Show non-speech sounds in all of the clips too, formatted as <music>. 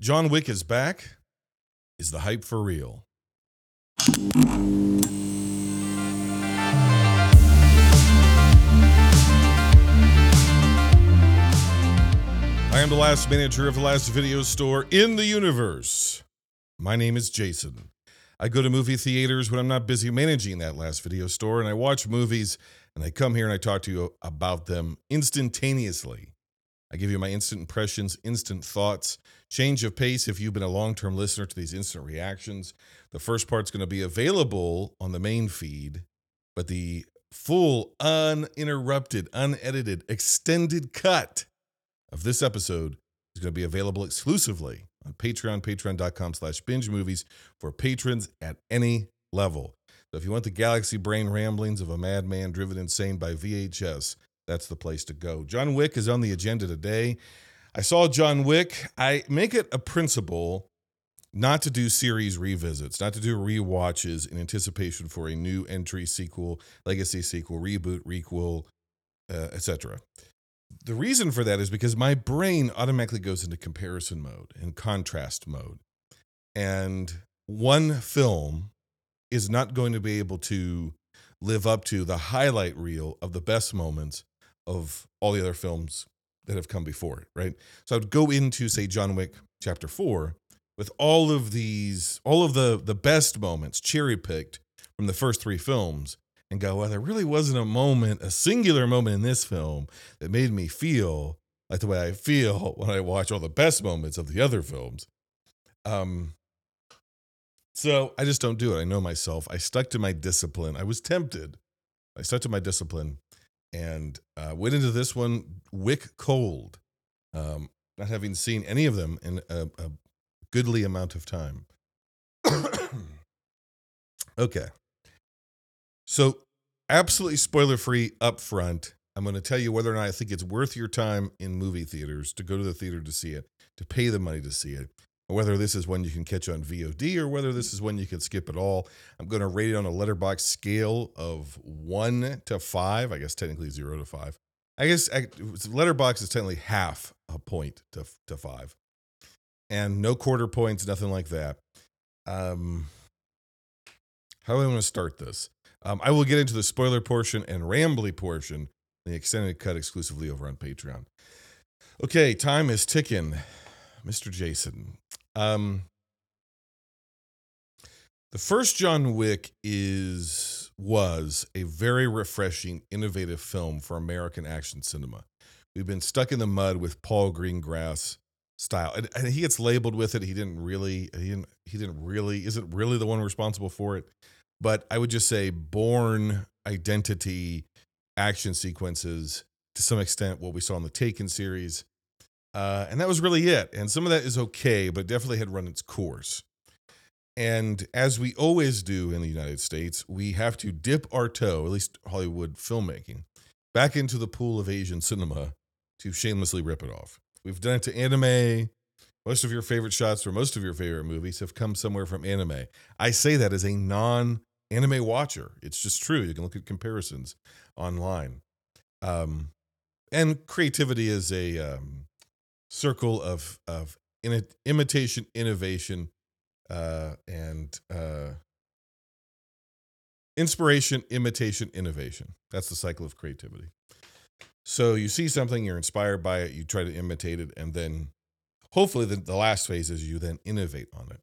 John Wick is back. Is the hype for real? I am the last manager of the last video store in the universe. My name is Jason. I go to movie theaters when I'm not busy managing that last video store, and I watch movies and I come here and I talk to you about them instantaneously. I give you my instant impressions, instant thoughts, change of pace if you've been a long term listener to these instant reactions. The first part's going to be available on the main feed, but the full, uninterrupted, unedited, extended cut of this episode is going to be available exclusively on Patreon, patreon.com slash binge movies for patrons at any level. So if you want the galaxy brain ramblings of a madman driven insane by VHS, that's the place to go. John Wick is on the agenda today. I saw John Wick. I make it a principle not to do series revisits, not to do re-watches in anticipation for a new entry, sequel, legacy sequel, reboot, requel, uh, etc. The reason for that is because my brain automatically goes into comparison mode and contrast mode. And one film is not going to be able to live up to the highlight reel of the best moments of all the other films that have come before it, right? So I would go into, say, John Wick chapter four with all of these, all of the the best moments cherry picked from the first three films and go, well, there really wasn't a moment, a singular moment in this film that made me feel like the way I feel <laughs> when I watch all the best moments of the other films. Um, so I just don't do it. I know myself. I stuck to my discipline. I was tempted. I stuck to my discipline and uh, went into this one wick cold, um, not having seen any of them in a, a goodly amount of time. <coughs> okay. So, absolutely spoiler free up front. I'm going to tell you whether or not I think it's worth your time in movie theaters to go to the theater to see it, to pay the money to see it, whether this is one you can catch on VOD or whether this is one you can skip at all. I'm going to rate it on a letterbox scale of one to five. I guess technically zero to five. I guess letterbox is technically half a point to, to five. And no quarter points, nothing like that. Um, how do I want to start this? Um, I will get into the spoiler portion and rambly portion, the extended cut exclusively over on Patreon. Okay, time is ticking. Mr. Jason. Um, the first John Wick is was a very refreshing, innovative film for American action cinema. We've been stuck in the mud with Paul Greengrass style, and, and he gets labeled with it. He didn't really, he didn't, he didn't really, isn't really the one responsible for it. But I would just say Bourne Identity action sequences to some extent what we saw in the Taken series. Uh, and that was really it. And some of that is okay, but definitely had run its course. And as we always do in the United States, we have to dip our toe, at least Hollywood filmmaking, back into the pool of Asian cinema to shamelessly rip it off. We've done it to anime. Most of your favorite shots for most of your favorite movies have come somewhere from anime. I say that as a non anime watcher. It's just true. You can look at comparisons online. Um, and creativity is a um, circle of of in, imitation, innovation, uh, and uh, inspiration, imitation, innovation. That's the cycle of creativity. So you see something, you're inspired by it, you try to imitate it, and then hopefully the, the last phase is you then innovate on it.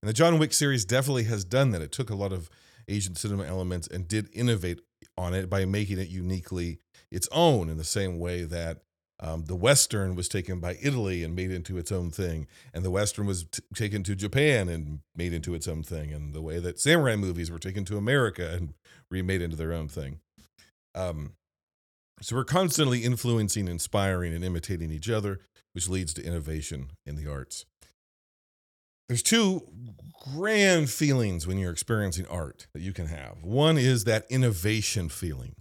And the John Wick series definitely has done that. It took a lot of Asian cinema elements and did innovate on it by making it uniquely its own in the same way that um, the Western was taken by Italy and made into its own thing, and the Western was t- taken to Japan and made into its own thing, and the way that samurai movies were taken to America and remade into their own thing. Um, so we're constantly influencing, inspiring, and imitating each other, which leads to innovation in the arts. There's two grand feelings when you're experiencing art that you can have. One is that innovation feeling.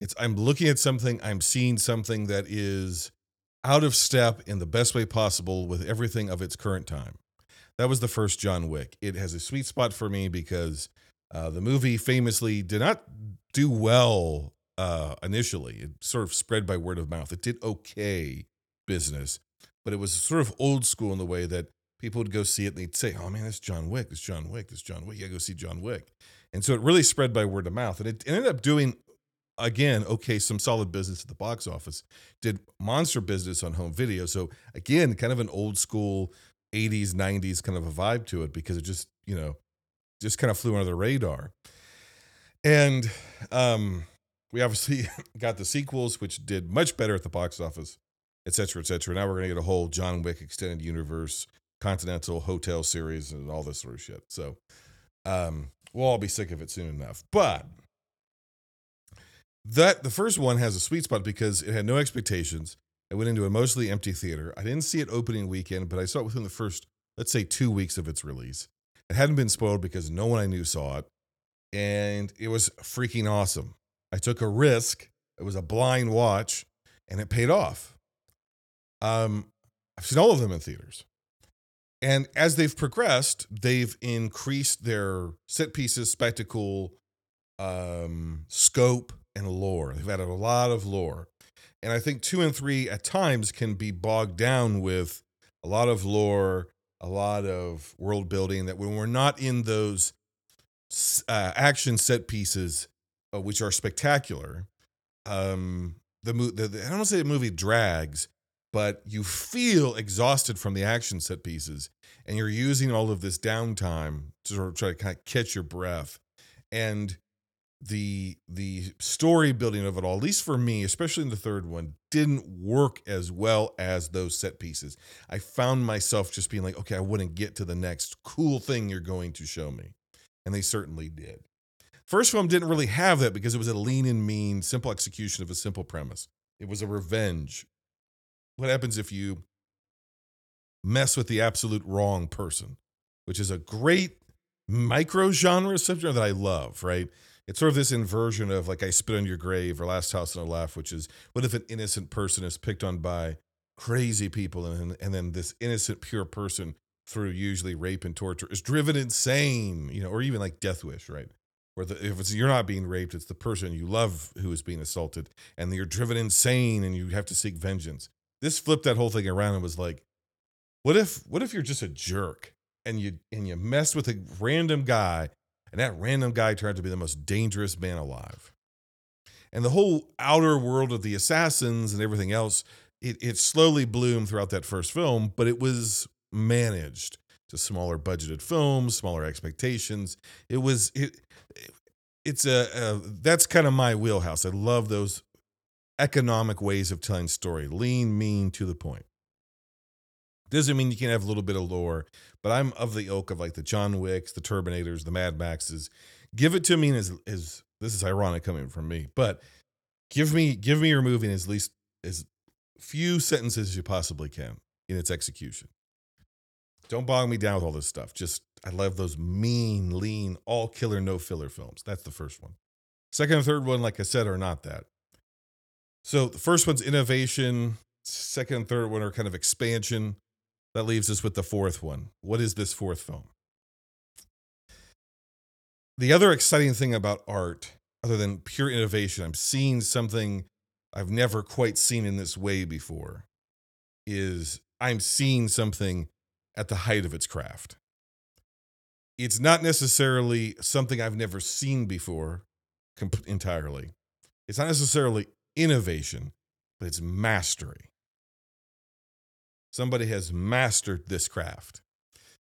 It's I'm looking at something, I'm seeing something that is out of step in the best way possible with everything of its current time. That was the first John Wick. It has a sweet spot for me because uh, the movie famously did not do well uh, initially. It sort of spread by word of mouth. It did okay business, but it was sort of old school in the way that people would go see it and they'd say, "Oh man, that's John Wick. That's John Wick. That's John Wick. Yeah, go see John Wick." And so it really spread by word of mouth, and it ended up doing again okay some solid business at the box office. Did monster business on home video. So again, kind of an old school 80s 90s kind of a vibe to it because it just you know just kind of flew under the radar. And um, we obviously <laughs> got the sequels, which did much better at the box office, et cetera, et cetera. Now we're going to get a whole John Wick extended universe, Continental Hotel series, and all this sort of shit. So um, we'll all be sick of it soon enough. But that the first one has a sweet spot because it had no expectations. I went into a mostly empty theater. I didn't see it opening weekend, but I saw it within the first, let's say, two weeks of its release. It hadn't been spoiled because no one I knew saw it. And it was freaking awesome. I took a risk. It was a blind watch, and it paid off. Um, I've seen all of them in theaters. And as they've progressed, they've increased their set pieces, spectacle, um, scope, and lore. They've added a lot of lore. And I think two and three at times can be bogged down with a lot of lore, a lot of world building that when we're not in those uh, action set pieces, uh, which are spectacular, um, the, the, the I don't want to say the movie drags, but you feel exhausted from the action set pieces, and you're using all of this downtime to sort of try to kind of catch your breath, and the the story building of it all, at least for me, especially in the third one, didn't work as well as those set pieces. I found myself just being like, okay, I wouldn't get to the next cool thing you're going to show me. And they certainly did. First film didn't really have that because it was a lean and mean, simple execution of a simple premise. It was a revenge. What happens if you mess with the absolute wrong person, which is a great micro genre subject that I love, right? It's sort of this inversion of like I spit on your grave or Last House on the Left, which is what if an innocent person is picked on by crazy people and and then this innocent pure person through usually rape and torture is driven insane, you know, or even like Death Wish, right? Where the, if it's you're not being raped, it's the person you love who is being assaulted, and you're driven insane and you have to seek vengeance. This flipped that whole thing around and was like, what if what if you're just a jerk and you and you mess with a random guy and that random guy turned to be the most dangerous man alive. And the whole outer world of the assassins and everything else, it, it slowly bloomed throughout that first film, but it was managed to smaller budgeted films, smaller expectations. It was it, it's a, a that's kind of my wheelhouse. I love those economic ways of telling story, lean, mean, to the point. Doesn't mean you can't have a little bit of lore, but I'm of the ilk of like the John Wicks, the Terminators, the Mad Maxes. Give it to me as as this is ironic coming from me, but give me give me your movie in as least as few sentences as you possibly can in its execution. Don't bog me down with all this stuff. Just I love those mean, lean, all killer, no filler films. That's the first one. Second and third one, like I said, are not that. So the first one's innovation. Second and third one are kind of expansion. That leaves us with the fourth one. What is this fourth film? The other exciting thing about art, other than pure innovation, I'm seeing something I've never quite seen in this way before, is I'm seeing something at the height of its craft. It's not necessarily something I've never seen before entirely. It's not necessarily innovation, but it's mastery. Somebody has mastered this craft.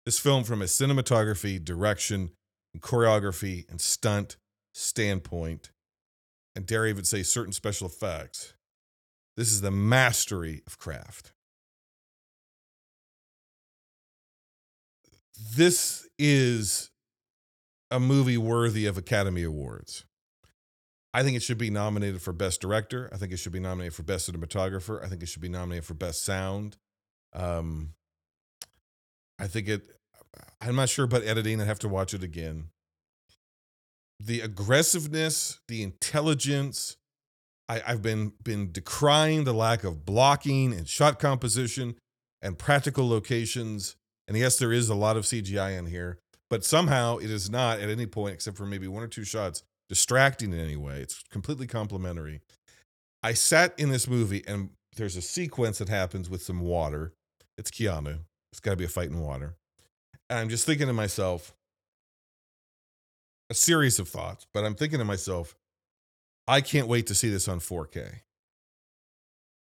This film, from a cinematography, direction, and choreography, and stunt standpoint, and dare I even say certain special effects, this is the mastery of craft. This is a movie worthy of Academy Awards. I think it should be nominated for Best Director. I think it should be nominated for Best Cinematographer. I think it should be nominated for Best Sound. Um, I think it. I'm not sure about editing. I have to watch it again. The aggressiveness, the intelligence. I, I've been been decrying the lack of blocking and shot composition and practical locations. And yes, there is a lot of CGI in here, but somehow it is not at any point, except for maybe one or two shots, distracting in any way. It's completely complementary. I sat in this movie and there's a sequence that happens with some water it's Keanu. It's got to be a fight in water. And I'm just thinking to myself, a series of thoughts, but I'm thinking to myself, I can't wait to see this on 4K.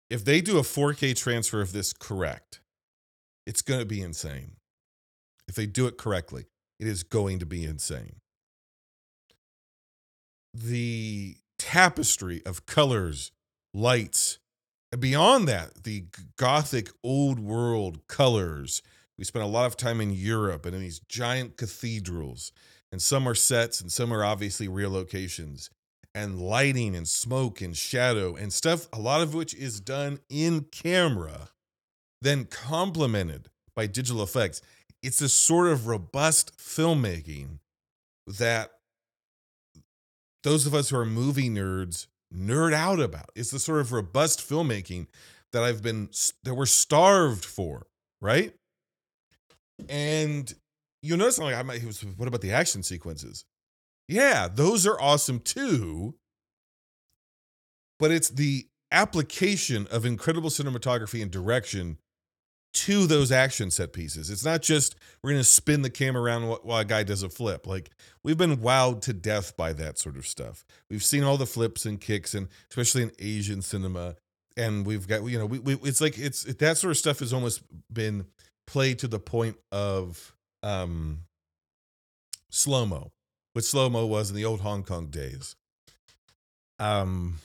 If they do a 4K transfer of this correct, it's going to be insane. If they do it correctly, it is going to be insane. The tapestry of colors, lights, beyond that, the gothic old world colors. We spent a lot of time in Europe and in these giant cathedrals, and some are sets and some are obviously real locations and lighting and smoke and shadow and stuff, a lot of which is done in camera, then complemented by digital effects. It's a sort of robust filmmaking that those of us who are movie nerds nerd out about. It's the sort of robust filmmaking that I've been that we're starved for, right? And you notice I'm like, I might, what about the action sequences? Yeah, those are awesome too. But it's the application of incredible cinematography and direction to those action set pieces. It's not just we're going to spin the camera around while a guy does a flip. Like we've been wowed to death by that sort of stuff. We've seen all the flips and kicks, and especially in Asian cinema. And we've got you know we, we it's like it's that sort of stuff has almost been played to the point of um slow mo what slow mo was in the old Hong Kong days. Um,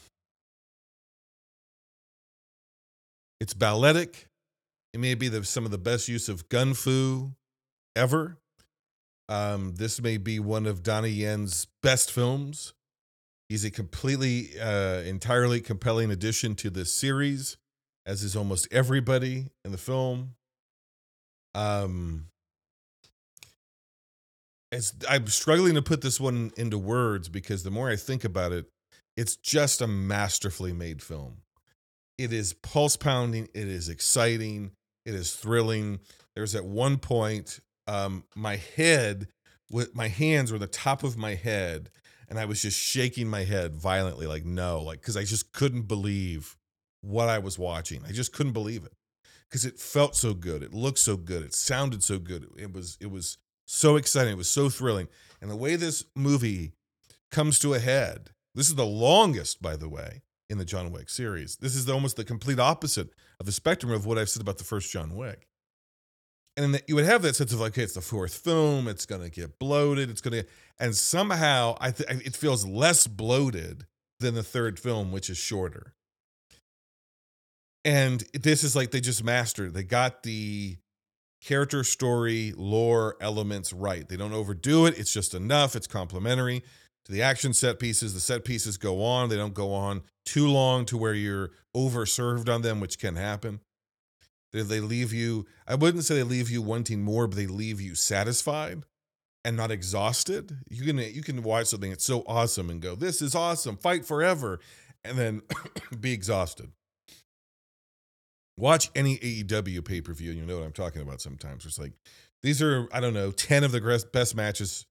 it's balletic. It may be the, some of the best use of gun fu ever. Um, this may be one of Donnie Yen's best films. He's a completely, uh, entirely compelling addition to this series, as is almost everybody in the film. Um, it's I'm struggling to put this one into words because the more I think about it, it's just a masterfully made film. It is pulse pounding, it is exciting, it is thrilling. There's at one point, um, my head with my hands were the top of my head, and I was just shaking my head violently, like no, like because I just couldn't believe what I was watching. I just couldn't believe it because it felt so good, it looked so good, it sounded so good. It was it was so exciting. It was so thrilling. And the way this movie comes to a head, this is the longest, by the way, in the John Wick series. This is the, almost the complete opposite of the spectrum of what I've said about the first John Wick. And then you would have that sense of like, okay, it's the fourth film. It's going to get bloated. It's going to, and somehow I th- it feels less bloated than the third film, which is shorter. And this is like they just mastered. They got the character story lore elements right. They don't overdo it. It's just enough. It's complementary to the action set pieces. The set pieces go on. They don't go on too long to where you're overserved on them, which can happen. They, they leave you, I wouldn't say they leave you wanting more, but they leave you satisfied and not exhausted. You can you can watch something that's so awesome and go, "This is awesome, fight forever," and then <coughs> be exhausted. Watch any AEW pay per view, and you know what I'm talking about. Sometimes it's like these are I don't know ten of the best matches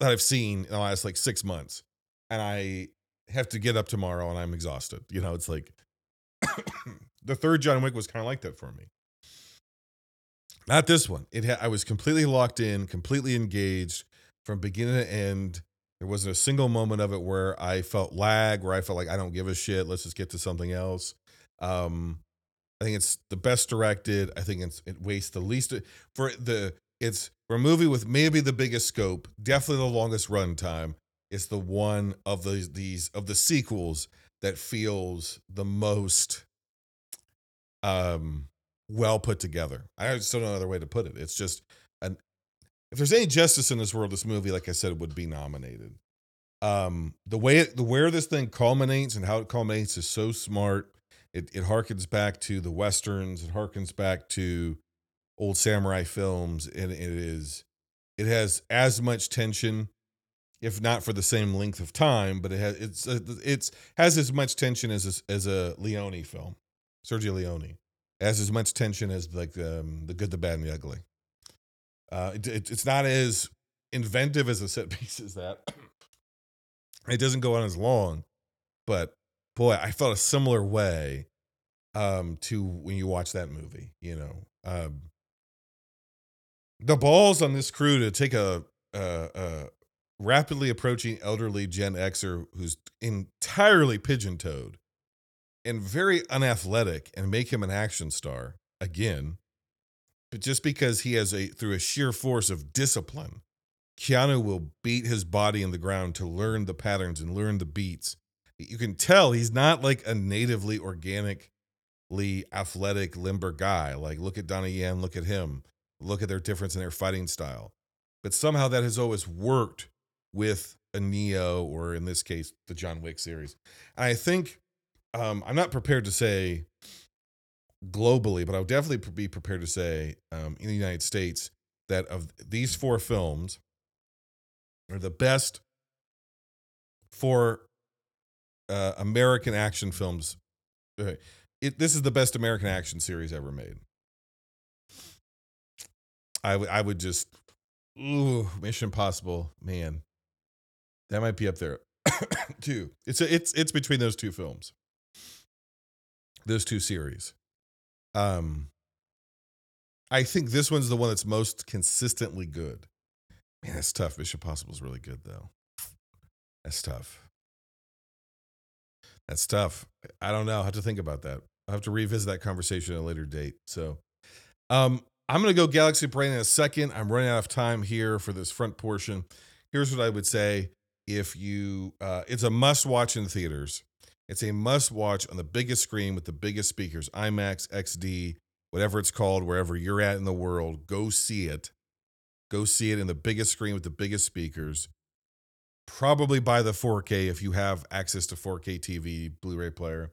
that I've seen in the last like six months, and I have to get up tomorrow and I'm exhausted. You know, it's like <coughs> the third John Wick was kind of like that for me. Not this one. It ha- I was completely locked in, completely engaged from beginning to end. There wasn't a single moment of it where I felt lag, where I felt like I don't give a shit. Let's just get to something else. Um, I think it's the best directed. I think it's it wastes the least for the it's for a movie with maybe the biggest scope, definitely the longest runtime. It's the one of these these of the sequels that feels the most um well put together. I just don't know another way to put it. It's just an if there's any justice in this world, this movie, like I said, would be nominated. Um, the way it, the where this thing culminates and how it culminates is so smart it it harkens back to the westerns. It harkens back to old samurai films, and it is it has as much tension, if not for the same length of time, but it has it's uh, it's has as much tension as a, as a Leone film, Sergio Leone, has as much tension as like um, the good, the bad, and the ugly. Uh, it, it, it's not as inventive as a set <laughs> piece as that. <clears throat> it doesn't go on as long, but boy, I felt a similar way um, to when you watch that movie. You know, um, the balls on this crew to take a, a, rapidly approaching elderly Gen Xer who's entirely pigeon toed and very unathletic and make him an action star again. But just because he has a, through a sheer force of discipline, Keanu will beat his body in the ground to learn the patterns and learn the beats. You can tell he's not like a natively organically athletic, limber guy. Like, look at Donnie Yen, look at him, look at their difference in their fighting style. But somehow that has always worked with a Neo, or in this case, the John Wick series. And I think um, I'm not prepared to say globally, but I'll definitely be prepared to say um, in the United States that of these four films are the best for uh, American action films. It, this is the best American action series ever made. I would I would just ooh Mission Impossible, man. That might be up there <coughs> too. It's a, it's it's between those two films. Those two series. Um I think this one's the one that's most consistently good. Man, that's tough. Mission Impossible is really good though. That's tough. That's tough. I don't know. I have to think about that. I have to revisit that conversation at a later date. So, um, I'm going to go Galaxy Brain in a second. I'm running out of time here for this front portion. Here's what I would say if you, uh, it's a must watch in theaters. It's a must watch on the biggest screen with the biggest speakers, IMAX, XD, whatever it's called, wherever you're at in the world. Go see it. Go see it in the biggest screen with the biggest speakers. Probably buy the 4K if you have access to 4K TV, Blu ray player.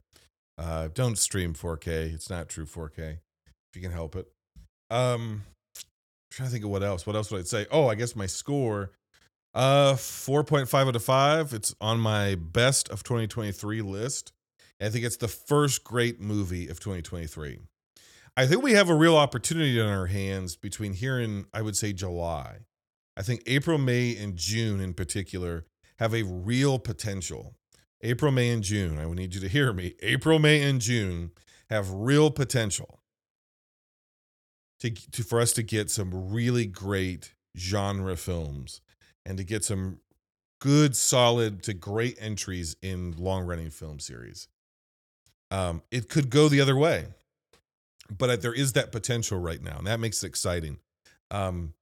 Uh, don't stream 4K. It's not true 4K if you can help it. Um, I'm trying to think of what else. What else would I say? Oh, I guess my score. Uh, 4.5 out of 5. It's on my best of 2023 list. I think it's the first great movie of 2023. I think we have a real opportunity in our hands between here and I would say July. I think April, May, and June in particular have a real potential. April, May, and June, I would need you to hear me. April, May, and June have real potential to, to for us to get some really great genre films and to get some good, solid to great entries in long running film series. Um, it could go the other way, but there is that potential right now, and that makes it exciting. Um,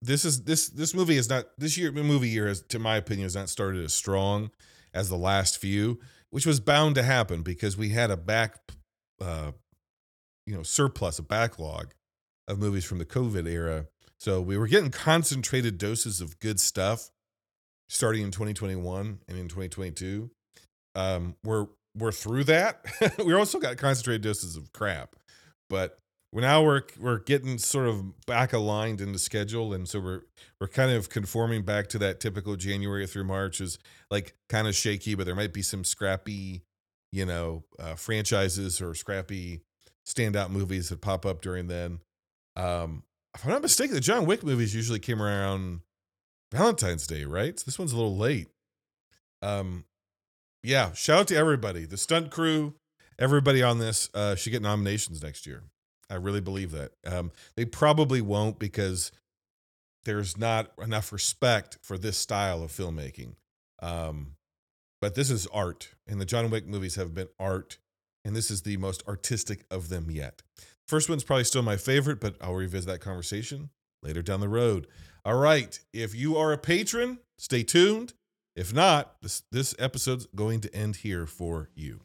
this is this this movie is not this year movie year has, to my opinion, has not started as strong as the last few, which was bound to happen because we had a back uh, you know surplus, a backlog of movies from the COVID era. So we were getting concentrated doses of good stuff starting in 2021 and in 2022. Um, we're we're through that. <laughs> we also got concentrated doses of crap, but we're now we're we're getting sort of back aligned in the schedule, and so we're we're kind of conforming back to that typical January through March is like kind of shaky, but there might be some scrappy, you know, uh, franchises or scrappy standout movies that pop up during then. Um, if I'm not mistaken, the John Wick movies usually came around Valentine's Day, right? So this one's a little late. Um, yeah, shout out to everybody, the stunt crew, everybody on this uh, should get nominations next year. I really believe that. Um, they probably won't because there's not enough respect for this style of filmmaking. Um, but this is art, and the John Wick movies have been art and this is the most artistic of them yet. First one's probably still my favorite, but I'll revisit that conversation later down the road. All right, if you are a patron, stay tuned. If not, this this episode's going to end here for you.